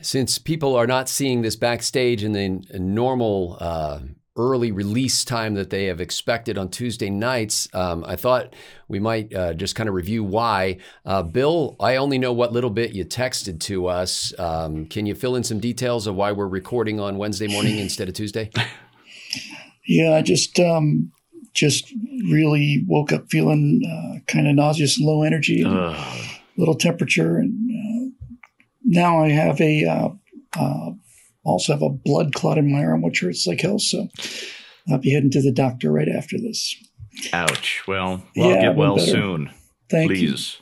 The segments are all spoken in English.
since people are not seeing this backstage in the normal uh, early release time that they have expected on Tuesday nights, um, I thought we might uh, just kind of review why. Uh, Bill, I only know what little bit you texted to us. Um, can you fill in some details of why we're recording on Wednesday morning instead of Tuesday? Yeah, I just um, just really woke up feeling uh, kind of nauseous, low energy, and little temperature, and uh, now I have a uh, uh, also have a blood clot in my arm, which hurts like hell. So I'll be heading to the doctor right after this. Ouch. Well, well, Yeah, get well better. soon. Thank you. Please.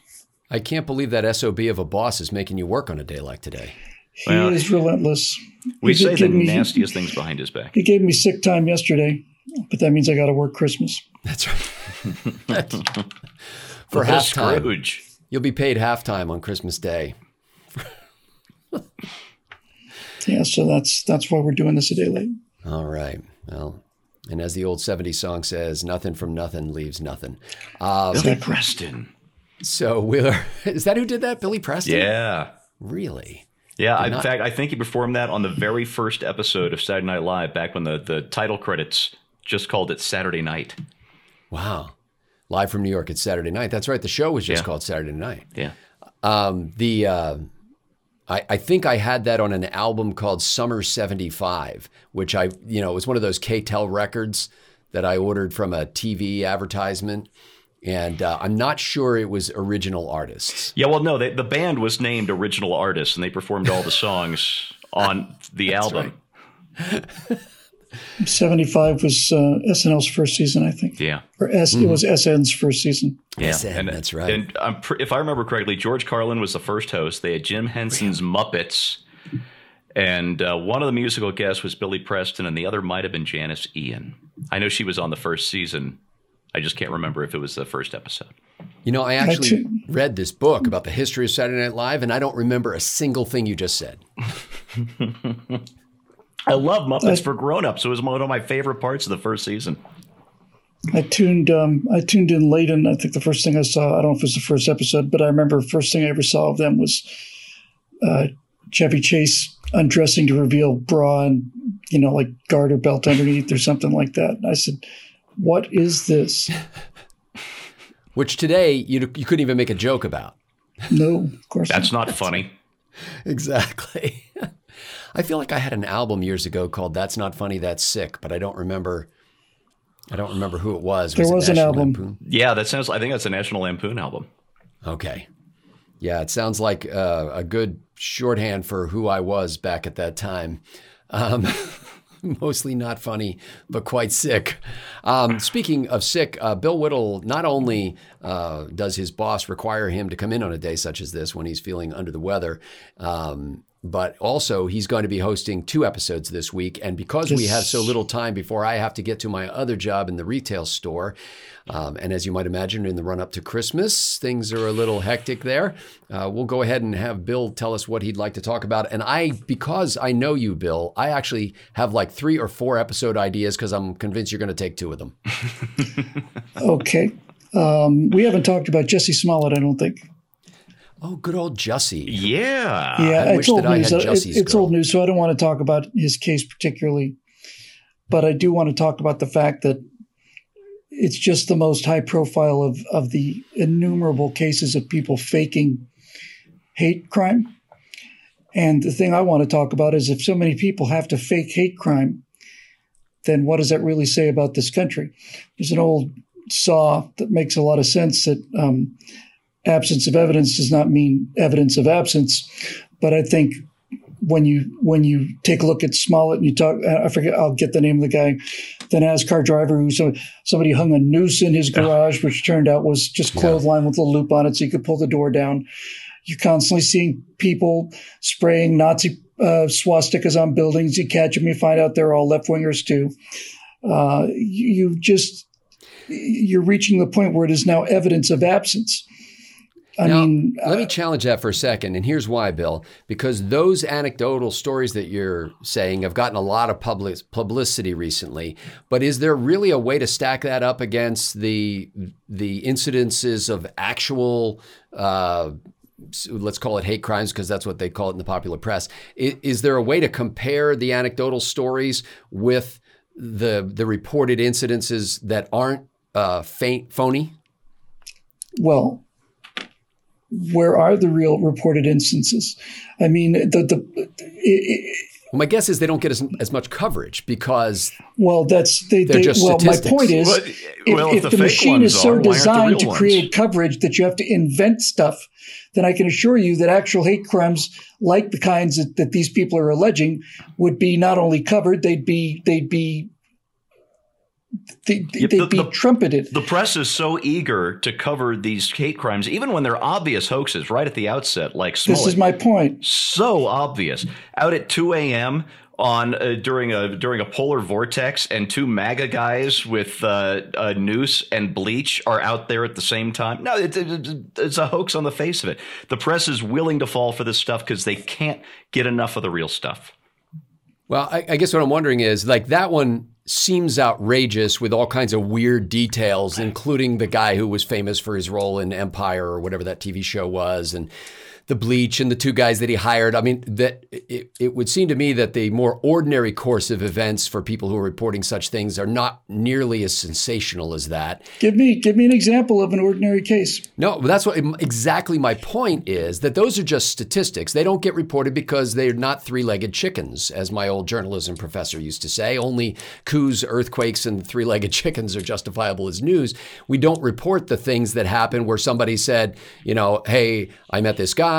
I can't believe that SOB of a boss is making you work on a day like today. He Well, is relentless. We He say the me- nastiest things behind his back. He gave me sick time yesterday, but that means I got to work Christmas. That's right. For half time. You'll be paid half time on Christmas Day. Yeah, so that's that's why we're doing this a day late. All right. Well, and as the old 70s song says, nothing from nothing leaves nothing. Um, Billy Preston. so we're, is that who did that? Billy Preston? Yeah. Really? Yeah, in not- fact, I think he performed that on the very first episode of Saturday Night Live back when the, the title credits just called it Saturday Night. Wow. Live from New York, it's Saturday night. That's right. The show was just Yeah. called Saturday Night. Yeah. Um, the uh, I, I think I had that on an album called Summer '75, which I you know it was one of those K-tel records that I ordered from a TV advertisement, and uh, I'm not sure it was original artists. Yeah, well, no, they, the band was named Original Artists, and they performed all the songs on the album. Seventy five was uh, SNL's first season, I think, Yeah. or S. It was SN's first season. Yeah, SN, that's right. And I'm pr- if I remember correctly, George Carlin was the first host. They had Jim Henson's Muppets, and uh, one of the musical guests was Billy Preston, and the other might have been Janis Ian. I know she was on the first season. I just can't remember if it was the first episode. You know, I actually too. read this book about the history of Saturday Night Live, and I don't remember a single thing you just said. I love Muppets for grown-ups. It was one of my favorite parts of the first season. I tuned um, I tuned in late, and I think the first thing I saw I don't know if it was the first episode, but I remember the first thing I ever saw of them was uh, Chevy Chase undressing to reveal bra and you know like garter belt underneath or something like that. And I said, "What is this?" Which today you you couldn't even make a joke about. No, of course That's not. not funny. Exactly. I feel like I had an album years ago called "That's Not Funny, That's Sick," but I don't remember. I don't remember who it was. There it was an album. Lampoon? Yeah, that sounds. I think that's a National Lampoon album. Okay. Yeah, it sounds like uh, a good shorthand for who I was back at that time. Um, mostly not funny, but quite sick. Um, speaking of sick, uh, Bill Whittle not only uh, does his boss require him to come in on a day such as this when he's feeling under the weather, um, but also he's going to be hosting two episodes this week. And because we have so little time before I have to get to my other job in the retail store, um, and as you might imagine, in the run up to Christmas, things are a little hectic there. Uh, we'll go ahead and have Bill tell us what he'd like to talk about. And I, because I know you, Bill, I actually have like three or four episode ideas because I'm convinced you're going to take two of them. Okay. Um, we haven't talked about Jussie Smollett, I don't think. Oh, good old Jussie. Yeah. Yeah, I it's wish old that I news. had It- Jussie's it's girl. old news, so I don't want to talk about his case particularly. But I do want to talk about the fact that it's just the most high profile of, of the innumerable cases of people faking hate crime. And the thing I want to talk about is if so many people have to fake hate crime, then what does that really say about this country? There's an old saw that makes a lot of sense that um, absence of evidence does not mean evidence of absence. But I think when you when you take a look at Smollett and you talk, I forget, I'll get the name of the guy, the NASCAR driver who so, somebody hung a noose in his garage, which turned out was just clothesline with a loop on it, so you could pull the door down. You're constantly seeing people spraying Nazi uh, swastikas on buildings. You catch them, you find out they're all left wingers too. Uh, you, you just you're reaching the point where it is now evidence of absence. I now, mean, let me challenge that for a second. And here's why, Bill. Because those anecdotal stories that you're saying have gotten a lot of public publicity recently. But is there really a way to stack that up against the the incidences of actual uh, let's call it hate crimes because that's what they call it in the popular press. Is, is there a way to compare the anecdotal stories with the the reported incidences that aren't uh, faint, phony? Well, where are the real reported instances? I mean, the the. It, well, my guess is they don't get as, as much coverage because well, that's they. They're they just well, statistics. my point is, Well, if, well, if if the the machine is so are, why aren't the designed real to ones? create coverage that you have to invent stuff, then I can assure you that actual hate crimes, like the kinds that, that these people are alleging, would be not only covered, they'd be they'd be they, Yep, they'd the- be the- trumpeted. The press is so eager to cover these hate crimes, even when they're obvious hoaxes right at the outset, like Smollett. This is my point. so obvious. Out at 2 a.m. on uh, during a during a polar vortex, and two MAGA guys with uh, a noose and bleach are out there at the same time. No, it's, it's, it's a hoax on the face of it. The press is willing to fall for this stuff because they can't get enough of the real stuff. Well, I, I guess what I'm wondering is like that one seems outrageous with all kinds of weird details, including the guy who was famous for his role in Empire or whatever that TV show was, and the bleach and the two guys that he hired. I mean, that it, it would seem to me that the more ordinary course of events for people who are reporting such things are not nearly as sensational as that. Give me give me an example of an ordinary case. No, but that's what exactly my point is that those are just statistics. They don't get reported because they're not three-legged chickens, as my old journalism professor used to say. Only coups, earthquakes, and three-legged chickens are justifiable as news. We don't report the things that happen where somebody said, you know, hey, I met this guy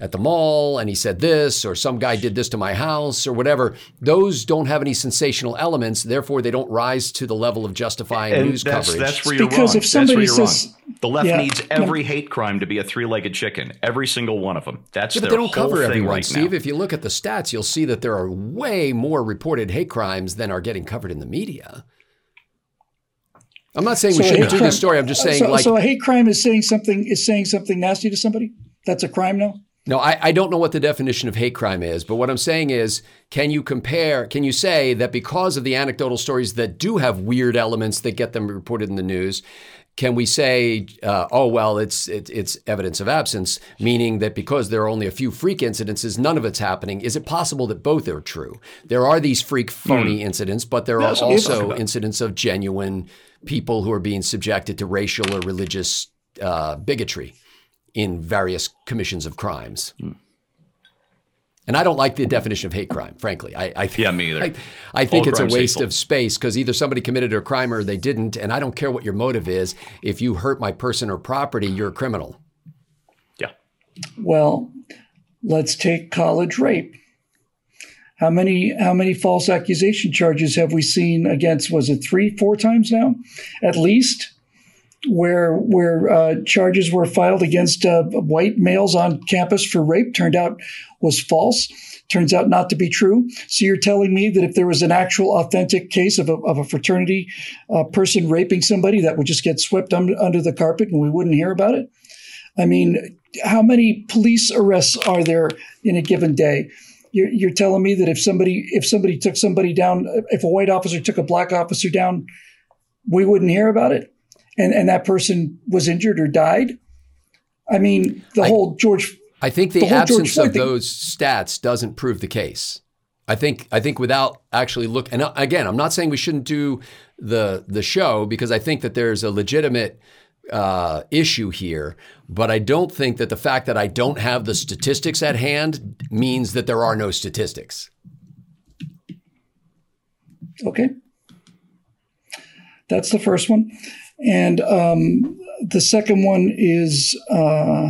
at the mall and he said this, or some guy did this to my house, or whatever. Those don't have any sensational elements, therefore they don't rise to the level of justifying And news that's, coverage. that's where you're Because wrong. if somebody that's where you're says- wrong. The left Yeah, needs no. every hate crime to be a three-legged chicken. Every single one of them. That's Yeah, but their they don't whole cover thing everyone, right Steve. now. If you look at the stats, you'll see that there are way more reported hate crimes than are getting covered in the media. I'm not saying we So a shouldn't hate do crime- this story. I'm just uh, saying, so, like, so a hate crime is saying something is saying something nasty to somebody. That's a crime now. no, I, I don't know what the definition of hate crime is, but what I'm saying is, can you compare, can you say that because of the anecdotal stories that do have weird elements that get them reported in the news, can we say, uh, oh well, it's it, it's evidence of absence, meaning that because there are only a few freak incidences, none of it's happening? Is it possible that both are true? There are these freak phony incidents, but there are That's what also incidents of genuine people who are being subjected to racial or religious uh, bigotry in various commissions of crimes. And I don't like the definition of hate crime, frankly. I, I Yeah, me either. I, I think All it's a waste hateful. of space because either somebody committed a crime or they didn't, and I don't care what your motive is. If you hurt my person or property, you're a criminal. yeah. Well, let's take college rape. How many how many false accusation charges have we seen against? Was it three, four times now, at least, where where uh, charges were filed against uh, white males on campus for rape turned out was false. Turns out not to be true. So you're telling me that if there was an actual authentic case of a, of a fraternity uh, person raping somebody, that would just get swept un- under the carpet and we wouldn't hear about it? I mean, how many police arrests are there in a given day? You're, you're telling me that if somebody if somebody took somebody down, if a white officer took a black officer down, we wouldn't hear about it, and and that person was injured or died. I mean, the whole George. I think the, The absence of thing- those stats doesn't prove the case. I think I think without actually look and uh, again, I'm not saying we shouldn't do the the show because I think that there's a legitimate uh, issue here, but I don't think that the fact that I don't have the statistics at hand means that there are no statistics. Okay, that's the first one, and um, the second one is uh,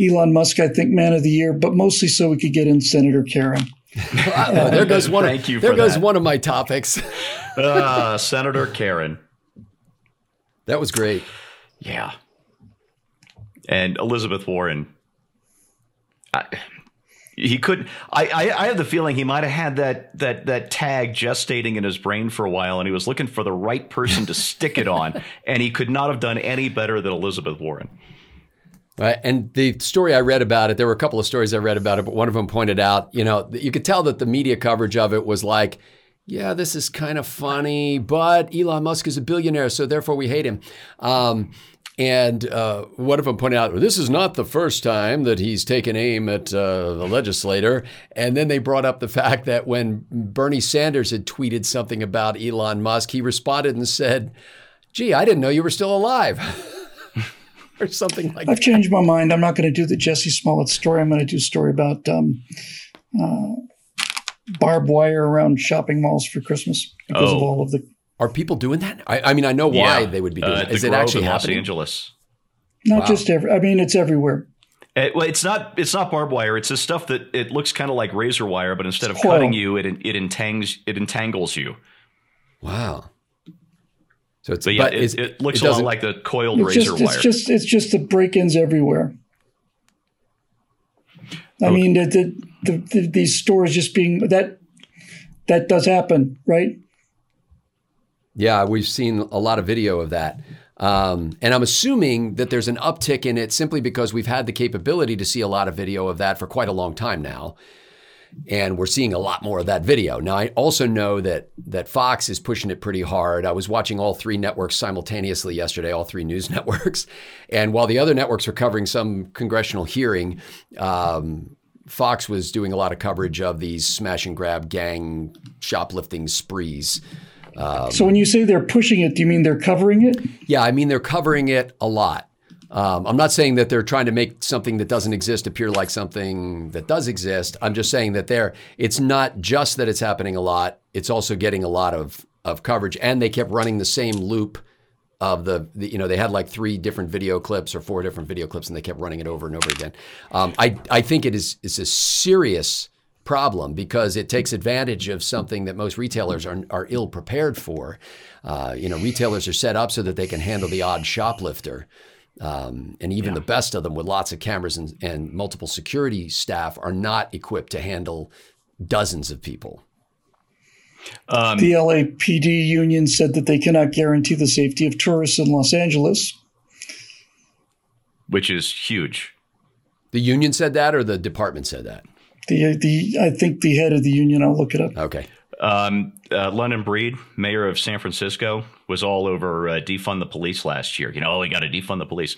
Elon Musk. I think man of the year, but mostly so we could get in Senator Karen. Uh, there goes one. Thank of, you there for goes that. one of my topics. Uh, Senator Karen. that was great. Yeah. And Elizabeth Warren. I, he could. I, I. I have the feeling he might have had that that that tag gestating in his brain for a while, and he was looking for the right person to stick it on, and he could not have done any better than Elizabeth Warren. Right. And the story I read about it, there were a couple of stories I read about it, but one of them pointed out, you know, you could tell that the media coverage of it was like, yeah, this is kind of funny, but Elon Musk is a billionaire, so therefore we hate him. Um, And uh, one of them pointed out, this is not the first time that he's taken aim at uh, the legislator. And then they brought up the fact that when Bernie Sanders had tweeted something about Elon Musk, he responded and said, gee, I didn't know you were still alive. or something like that. I've changed my mind. I'm not going to do the Jussie Smollett story. I'm going to do a story about um, uh, barbed wire around shopping malls for Christmas because of Oh. all of the. Are people doing that? I, I mean, I know why Yeah. they would be doing Uh, it. Is it actually in Los happening? Angeles. Not Wow. just every. I mean, it's everywhere. Uh, well, it's not it's not barbed wire. It's this stuff that it looks kind of like razor wire, but instead of Coil. cutting you, it it entangles it entangles you. Wow. So it's So yeah, but it, is- it looks it a lot like the coiled razor just, wire. it's just, it's just the break-ins everywhere. I Okay. mean, the, the, the, the, these stores just being that that does happen, right? Yeah, we've seen a lot of video of that. Um, and I'm assuming that there's an uptick in it simply because we've had the capability to see a lot of video of that for quite a long time now. And we're seeing a lot more of that video. Now, I also know that that Fox is pushing it pretty hard. I was watching all three networks simultaneously yesterday, all three news networks. And while the other networks were covering some congressional hearing, um, Fox was doing a lot of coverage of these smash and grab gang shoplifting sprees. So when you say they're pushing it, do you mean they're covering it? Yeah, I mean, they're covering it a lot. Um, I'm not saying that they're trying to make something that doesn't exist appear like something that does exist. I'm just saying that they're, it's not just that it's happening a lot, it's also getting a lot of, of coverage. And they kept running the same loop of the, the, you know, they had like three different video clips or four different video clips and they kept running it over and over again. Um, I, I think it is, it's a serious problem because it takes advantage of something that most retailers are, are ill prepared for. Uh, you know, retailers are set up so that they can handle the odd shoplifter. Um, and even the best of them with lots of cameras and, and multiple security staff are not equipped to handle dozens of people. Um, The LAPD union said that they cannot guarantee the safety of tourists in Los Angeles. which is huge. The union said that, or the department said that? The the I think the head of the union. I'll look it up. Okay. Um, uh, London Breed, mayor of San Francisco, was all over uh, defund the police last year. You know, oh, we got to defund the police.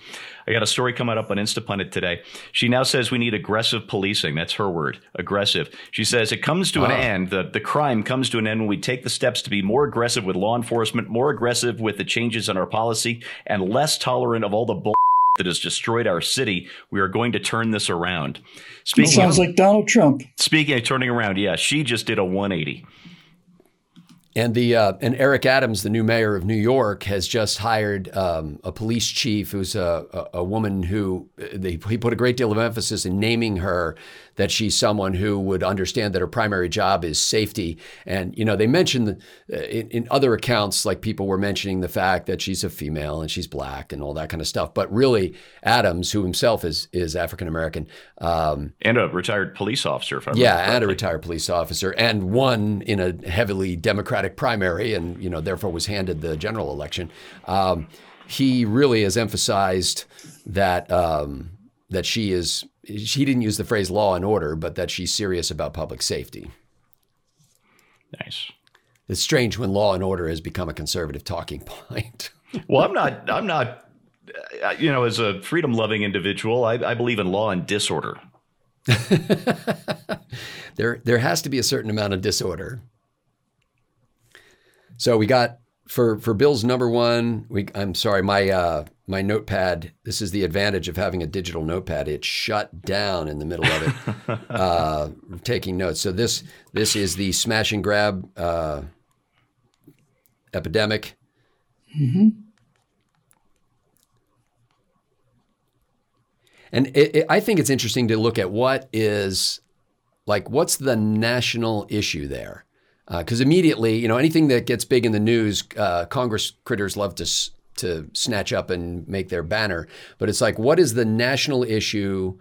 I got a story coming up on Instapundit today. She now says we need aggressive policing. That's her word, aggressive. She says it comes to an Ah. end. The, the crime comes to an end when we take the steps to be more aggressive with law enforcement, more aggressive with the changes in our policy, and less tolerant of all the bull that has destroyed our city. We are going to turn this around. It Speaking sounds of, like Donald Trump. speaking of turning around, yeah, she just did a 180. And the uh, and Eric Adams, the new mayor of New York, has just hired um, a police chief who's a, a, a woman who uh, they, he put a great deal of emphasis in naming her that she's someone who would understand that her primary job is safety. And you know, they mentioned uh, in, in other accounts, like people were mentioning the fact that she's a female and she's black and all that kind of stuff. But really, Adams, who himself is is African American, um, And a retired police officer, if I yeah, and a retired police officer, and won in a heavily Democratic primary, and you know therefore was handed the general election. Um, he really has emphasized that um, that she is. She didn't use the phrase law and order, but that she's serious about public safety. Nice. It's strange when law and order has become a conservative talking point. Well, I'm not. I'm not. uh, You know, as a freedom-loving individual, I, I believe in law and disorder. there there has to be a certain amount of disorder. So we got for for Bill's number one. We I'm sorry, my uh, my notepad. This is the advantage of having a digital notepad. It shut down in the middle of it, uh, taking notes. So this this is the smash and grab uh, epidemic. And it, it, I think it's interesting to look at what is like what's the national issue there because immediately you know anything that gets big in the news uh, congress critters love to to snatch up and make their banner. But it's like what is the national issue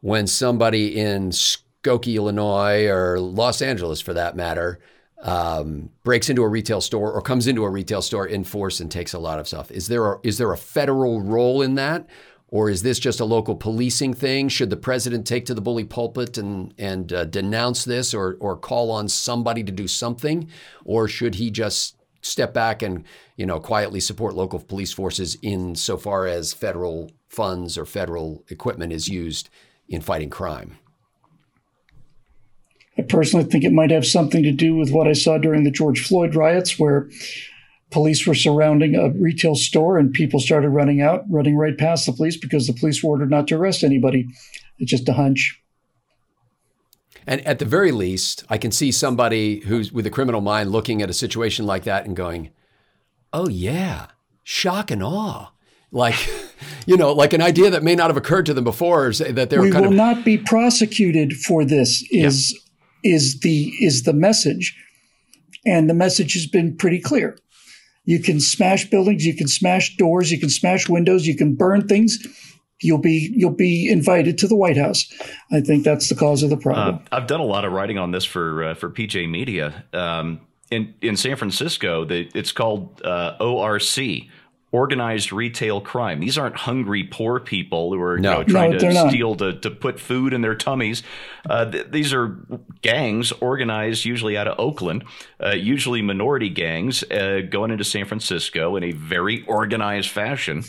when somebody in skokie illinois or los angeles for that matter um, breaks into a retail store or comes into a retail store in force and takes a lot of stuff? Is there a, is there a federal role in that or is this just a local policing thing? Should the president take to the bully pulpit and and uh, denounce this, or or call on somebody to do something, or should he just step back and you know quietly support local police forces in so far as federal funds or federal equipment is used in fighting crime. I personally think it might have something to do with what I saw during the George Floyd riots, where police were surrounding a retail store and people started running out, running right past the police because the police were ordered not to arrest anybody. It's just a hunch. And at the very least, I can see somebody who's with a criminal mind looking at a situation like that and going, "Oh yeah, shock and awe." Like, you know, like an idea that may not have occurred to them before, is that they were we kind will of not be prosecuted for this. Is is the is the message, and the message has been pretty clear. You can smash buildings, you can smash doors, you can smash windows, you can burn things you'll be you'll be invited to the White House. I think that's the cause of the problem. Uh, I've done a lot of writing on this for uh, for PJ Media. Um, in in San Francisco, the, it's called uh, ORC. Organized retail crime. These aren't hungry poor people who are No. you know, trying No, to steal to, to put food in their tummies. Uh, th- these are gangs organized usually out of Oakland, uh, usually minority gangs uh, going into San Francisco in a very organized fashion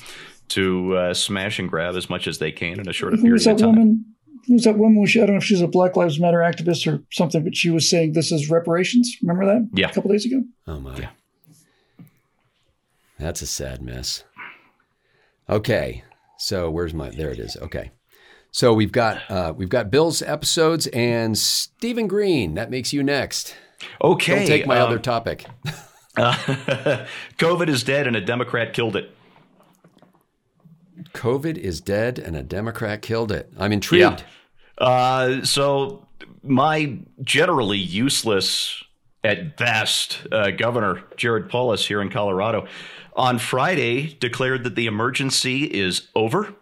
to uh, smash and grab as much as they can in a short Who period was of that time. woman? Who was that woman? She, I don't know if she's a Black Lives Matter activist or something, but she was saying this is reparations. Remember that? Yeah. A couple days ago. Oh my. Yeah. That's a sad mess. Okay. So where's my there it is. Okay. So we've got uh, we've got Bill's episodes and Stephen Green. That makes you next. Okay, Don't take my um, other topic. Uh, COVID is dead and a Democrat killed it. COVID is dead and a Democrat killed it. I'm intrigued. Uh, so my generally useless at best uh, governor Jared Polis here in Colorado on Friday declared that the emergency is over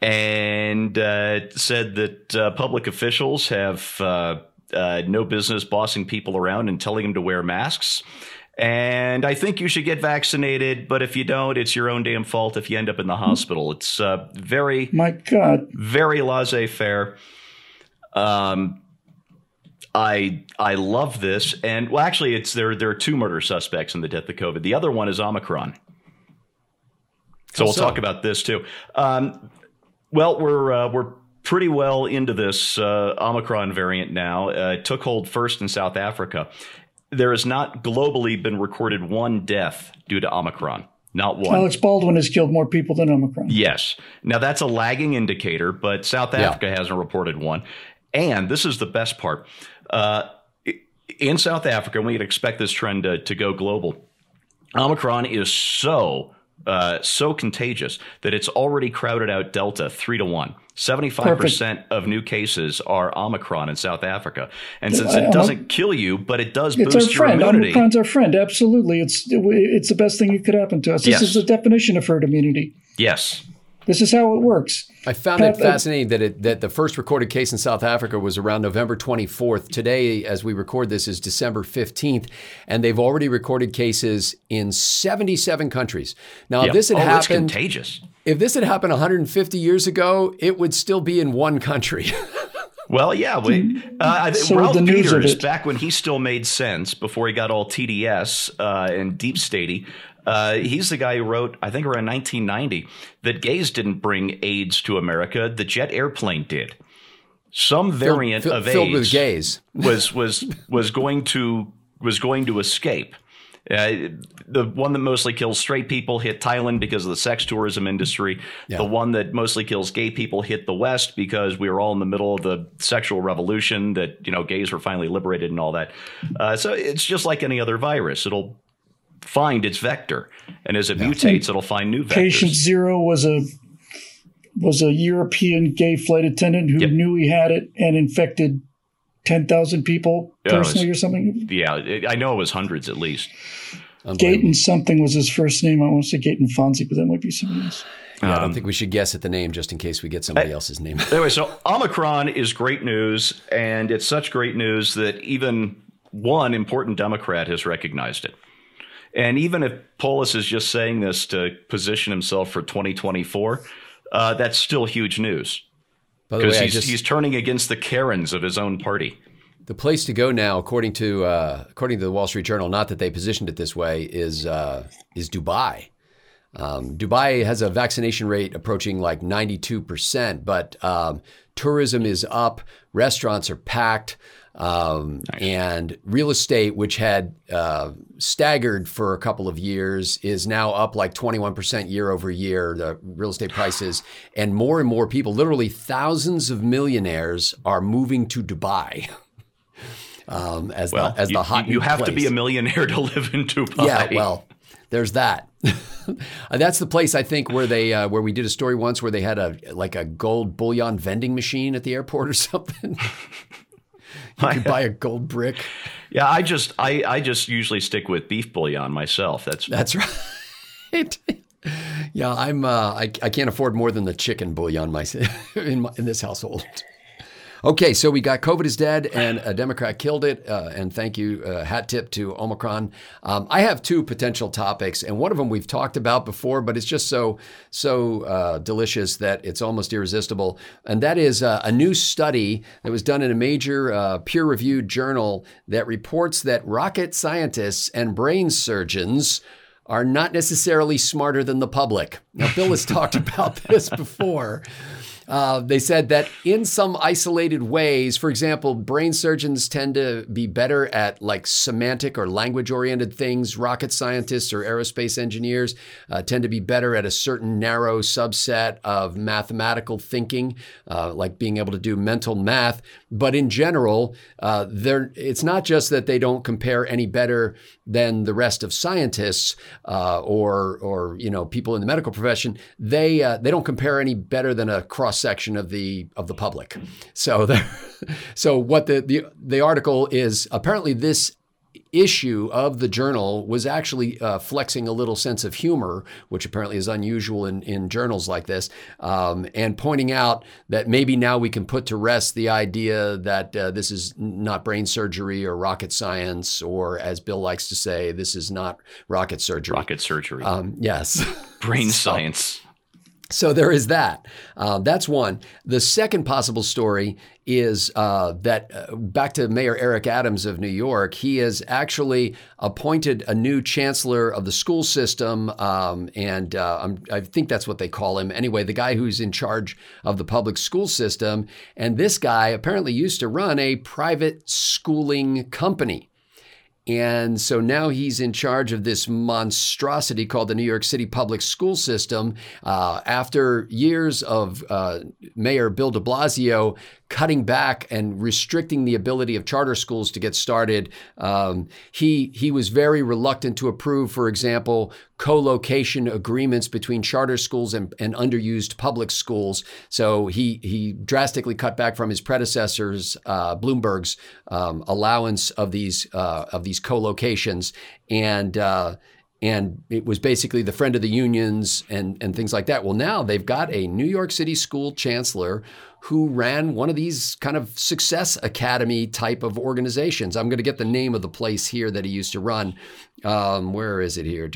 and uh, said that uh, public officials have uh, uh, no business bossing people around and telling them to wear masks. And I think you should get vaccinated, but if you don't, it's your own damn fault if you end up in the hospital. It's uh, very My God. very laissez faire. Um, I I love this, and well, actually, it's there. There are two murder suspects in the death of COVID. The other one is Omicron. So How we'll so? talk about this too. Um, well, we're uh, we're pretty well into this uh, Omicron variant now. Uh, it took hold first in South Africa. There has not globally been recorded one death due to Omicron. Not one. Alec Baldwin has killed more people than Omicron. Yes. Now that's a lagging indicator, but South Yeah. Africa hasn't reported one. And this is the best part. Uh, in South Africa, and we'd expect this trend to, to go global. Omicron is so uh, so contagious that it's already crowded out Delta three to one. Seventy-five percent of new cases are Omicron in South Africa, and since it doesn't kill you, but it does It's our boost your immunity. Omicron's our friend. Absolutely. It's it's the best thing that could happen to us. This Yes. is the definition of herd immunity. Yes, This is how it works. I found it fascinating that it, that the first recorded case in South Africa was around November 24th. Today, as we record this, is December 15th, and they've already recorded cases in 77 countries. Now, yeah. if this had oh, it's happened, contagious. if this had happened 150 years ago, it would still be in one country. Well, yeah. We, uh, So Ralph the news of Peters, back when he still made sense before he got all TDS uh, and deep statey, uh, he's the guy who wrote, I think around 1990, that gays didn't bring AIDS to America. The jet airplane did. Some variant Fill- of filled AIDS with gays. was was was going to was going to escape. Uh, the one that mostly kills straight people hit Thailand because of the sex tourism industry. Yeah. The one that mostly kills gay people hit the West because we were all in the middle of the sexual revolution. That you know, gays were finally liberated and all that. Uh, so it's just like any other virus; it'll find its vector, and as it mutates, it'll find new vectors. Patient zero was a was a European gay flight attendant who Yep. knew he had it and infected ten thousand people Oh, personally it's- or something. Yeah, it, I know it was hundreds at least. Unbelievable. Gayton something was his first name. I want to say Gayton Fonzie, but that might be something else. Yeah, I don't Um, think we should guess at the name just in case we get somebody else's name. Anyway, so Omicron is great news, and it's such great news that even one important Democrat has recognized it. And even if Polis is just saying this to position himself for 2024, uh, that's still huge news By the way, because he's, just, he's turning against the Karens of his own party. the place to go now, according to uh, according to the Wall Street Journal, not that they positioned it this way, is uh, is Dubai. Um, Dubai has a vaccination rate approaching like 92%, but um, tourism is up, restaurants are packed, um, nice. and real estate, which had uh, staggered for a couple of years, is now up like 21% year over year, the real estate prices. And more and more people, literally thousands of millionaires, are moving to Dubai. Um, as well, the as you, the hot you have place. to be a millionaire to live in Dubai. Yeah, well, there's that. That's the place I think where they uh, where we did a story once where they had a like a gold bullion vending machine at the airport or something. you buy a gold brick. Yeah, I just I I just usually stick with beef bouillon myself. That's that's right. yeah, I'm uh, I I can't afford more than the chicken bouillon myself in my, in this household. Okay, so we got COVID is dead and a Democrat killed it. Uh, and thank you, uh, hat tip to Omicron. Um, I have two potential topics, and one of them we've talked about before, but it's just so so uh, delicious that it's almost irresistible. And that is uh, a new study that was done in a major uh, peer-reviewed journal that reports that rocket scientists and brain surgeons are not necessarily smarter than the public. Now, Bill has talked about this before. Uh, they said that in some isolated ways, for example, brain surgeons tend to be better at like semantic or language oriented things. Rocket scientists or aerospace engineers uh, tend to be better at a certain narrow subset of mathematical thinking, uh, like being able to do mental math. But in general, uh, it's not just that they don't compare any better than the rest of scientists uh, or, or you know people in the medical profession. They they don't compare any better than a cross cross section of the of the public. So the, so what the, the the article is apparently this issue of the journal was actually uh, flexing a little sense of humor, which apparently is unusual in, in journals like this, um, and pointing out that maybe now we can put to rest the idea that uh, this is not brain surgery or rocket science, or as Bill likes to say, this is not rocket surgery. Rocket surgery. Um, yes. Brain so, science. So there is that. Uh, that's one. The second possible story is uh, that uh, back to Mayor Eric Adams of New York, he has actually appointed a new chancellor of the school system, um, and uh, i think that's what they call him. Anyway, the guy who's in charge of the public school system, and this guy apparently used to run a private schooling company. And so now he's in charge of this monstrosity called the New York City public school system. Uh, after years of uh, Mayor Bill de Blasio cutting back and restricting the ability of charter schools to get started. Um, he he was very reluctant to approve, for example, co-location agreements between charter schools and, and underused public schools. So he he drastically cut back from his predecessors, uh, Bloomberg's um, allowance of these uh, of these co-locations and. Uh, and it was basically the friend of the unions and, and things like that. Well, now they've got a New York City school chancellor who ran one of these kind of success academy type of organizations. I'm going to get the name of the place here that he used to run. Um, where is it here?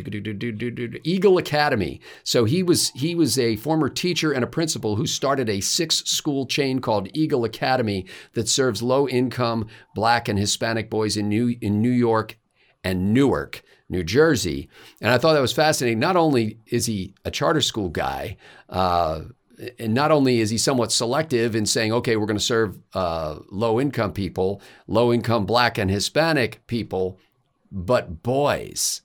Eagle Academy. So he was he was a former teacher and a principal who started a six school chain called Eagle Academy that serves low income Black and Hispanic boys in New in New York and Newark. New Jersey. And I thought that was fascinating. Not only is he a charter school guy, uh, and not only is he somewhat selective in saying, okay, we're going to serve uh, low income people, low income black and Hispanic people, but boys.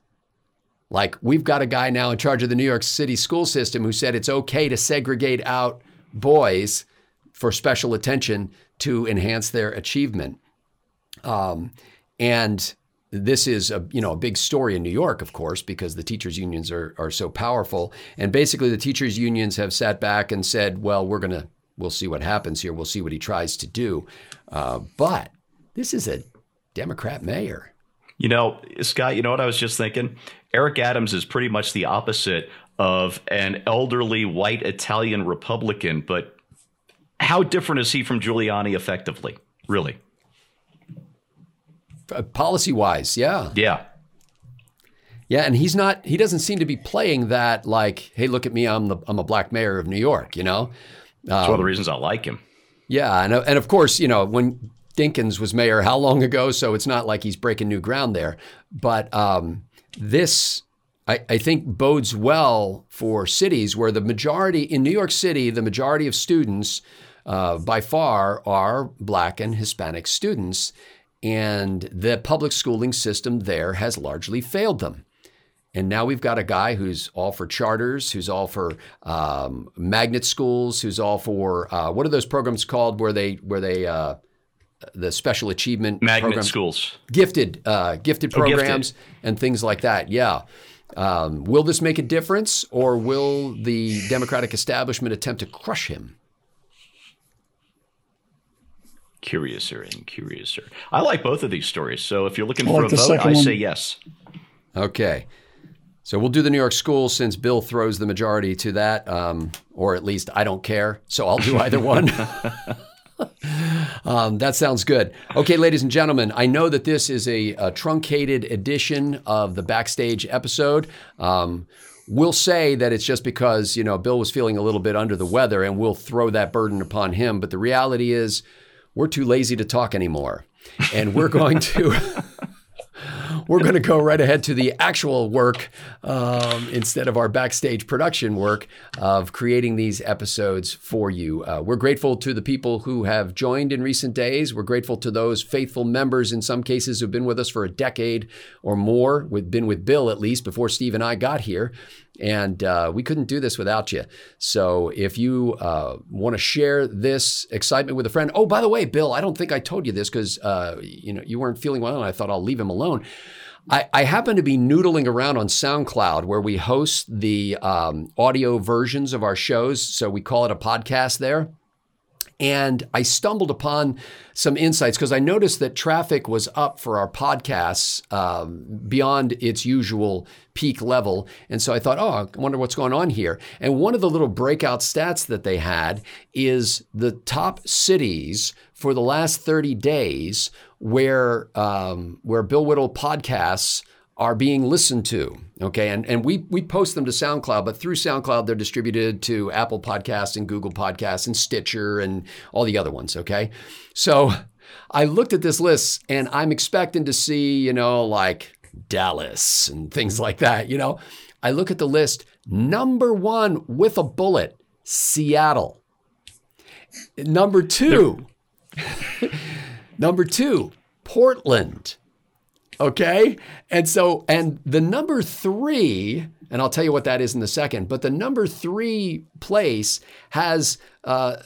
Like, we've got a guy now in charge of the New York City school system who said it's okay to segregate out boys for special attention to enhance their achievement. Um, and this is a you know a big story in New York, of course, because the teachers unions are are so powerful. And basically, the teachers unions have sat back and said, "Well, we're gonna we'll see what happens here. We'll see what he tries to do." Uh, but this is a Democrat mayor. You know, Scott. You know what I was just thinking? Eric Adams is pretty much the opposite of an elderly white Italian Republican, but how different is he from Giuliani effectively? Really? Uh, policy wise. Yeah. Yeah. Yeah, and he's not. He doesn't seem to be playing that like, "Hey, look at me! I'm the I'm a black mayor of New York." You know, that's um, one of the um, reasons I like him. Yeah, and and of course, you know when Dinkins was mayor how long ago, so it's not like he's breaking new ground there. But um, this, I, I think, bodes well for cities where the majority, in New York City, the majority of students uh, by far are Black and Hispanic students. And the public schooling system there has largely failed them. And now we've got a guy who's all for charters, who's all for um, magnet schools, who's all for uh, what are those programs called where they where they uh, the special achievement magnet programs? schools, gifted uh, gifted Oh, gifted. programs and things like that. Yeah. Um, will this make a difference, or will the Democratic establishment attempt to crush him? Curiouser and curiouser. I like both of these stories. So if you're looking I for like a vote, I one. say yes. Okay. So we'll do the New York schools since Bill throws the majority to that, um, or at least I don't care. So I'll do either one. um, that sounds good. Okay, ladies and gentlemen, I know that this is a, a truncated edition of the backstage episode. Um, we'll say that it's just because you know Bill was feeling a little bit under the weather, and we'll throw that burden upon him. But the reality is, we're too lazy to talk anymore, and we're going to. we're going to go right ahead to the actual work um, instead of our backstage production work of creating these episodes for you. Uh, we're grateful to the people who have joined in recent days. We're grateful to those faithful members, in some cases, who've been with us for a decade or more. We've been with Bill at least before Steve and I got here. And uh, we couldn't do this without you. So if you uh, want to share this excitement with a friend, oh, by the way, Bill, I don't think I told you this because uh, you know you weren't feeling well, and I thought I'll leave him alone. I, I happen to be noodling around on SoundCloud where we host the um, audio versions of our shows. So we call it a podcast there. And I stumbled upon some insights because I noticed that traffic was up for our podcasts um, beyond its usual peak level. And so I thought, oh, I wonder what's going on here. And one of the little breakout stats that they had is the top cities for the last 30 days where, um, where Bill Whittle podcasts are being listened to. Okay. And, and we, we post them to SoundCloud, but through SoundCloud, they're distributed to Apple Podcasts and Google Podcasts and Stitcher and all the other ones. Okay. So I looked at this list and I'm expecting to see, you know, like Dallas and things like that. You know, I look at the list, number one with a bullet, Seattle. Number two, number two, Portland. Okay. And so, and the number three, and I'll tell you what that is in a second, but the number three place has uh,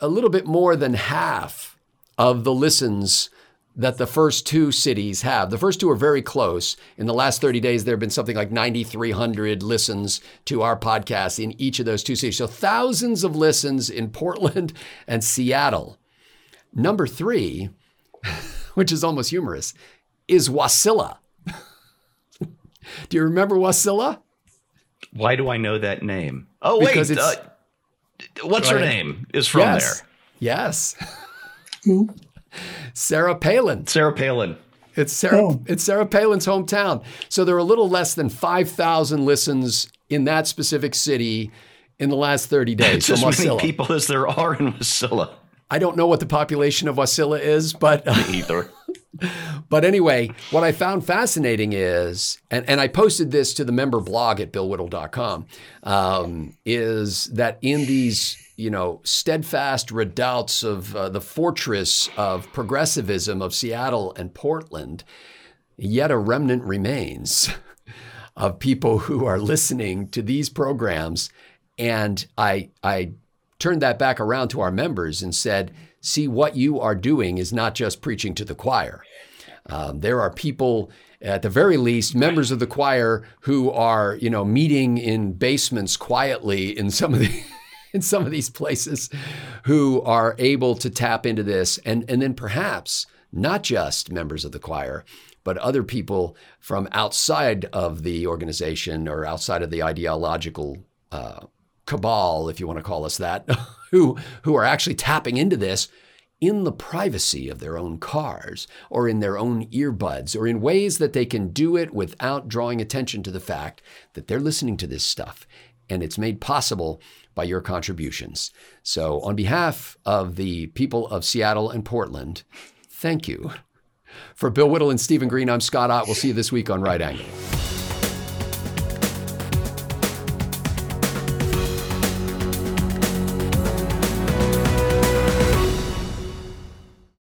a little bit more than half of the listens that the first two cities have. The first two are very close. In the last 30 days, there have been something like 9,300 listens to our podcast in each of those two cities. So thousands of listens in Portland and Seattle. Number three, which is almost humorous, is Wasilla. Do you remember Wasilla? Why do I know that name? Oh, wait. Because it's- uh, what's Go her name? Is from yes. there. Yes. Who? Sarah Palin. Sarah Palin. It's Sarah. Oh. It's Sarah Palin's hometown. So there are a little less than five thousand listens in that specific city in the last thirty days. It's from as many Wasilla. people as there are in Wasilla. I don't know what the population of Wasilla is, but Either. But anyway, what I found fascinating is, and, and I posted this to the member blog at billwhittle.com, um, is that in these, you know, steadfast redoubts of uh, the fortress of progressivism of Seattle and Portland, yet a remnant remains of people who are listening to these programs. And I, I turned that back around to our members and said, see, what you are doing is not just preaching to the choir. Um, there are people, at the very least, members of the choir who are, you know, meeting in basements quietly in some of the in some of these places, who are able to tap into this, and and then perhaps not just members of the choir, but other people from outside of the organization or outside of the ideological uh, cabal, if you want to call us that, who who are actually tapping into this in the privacy of their own cars or in their own earbuds or in ways that they can do it without drawing attention to the fact that they're listening to this stuff and it's made possible by your contributions. So, on behalf of the people of Seattle and Portland, Thank you. For Bill Whittle and Stephen Green, I'm Scott Ott. We'll see you this week on Right Angle.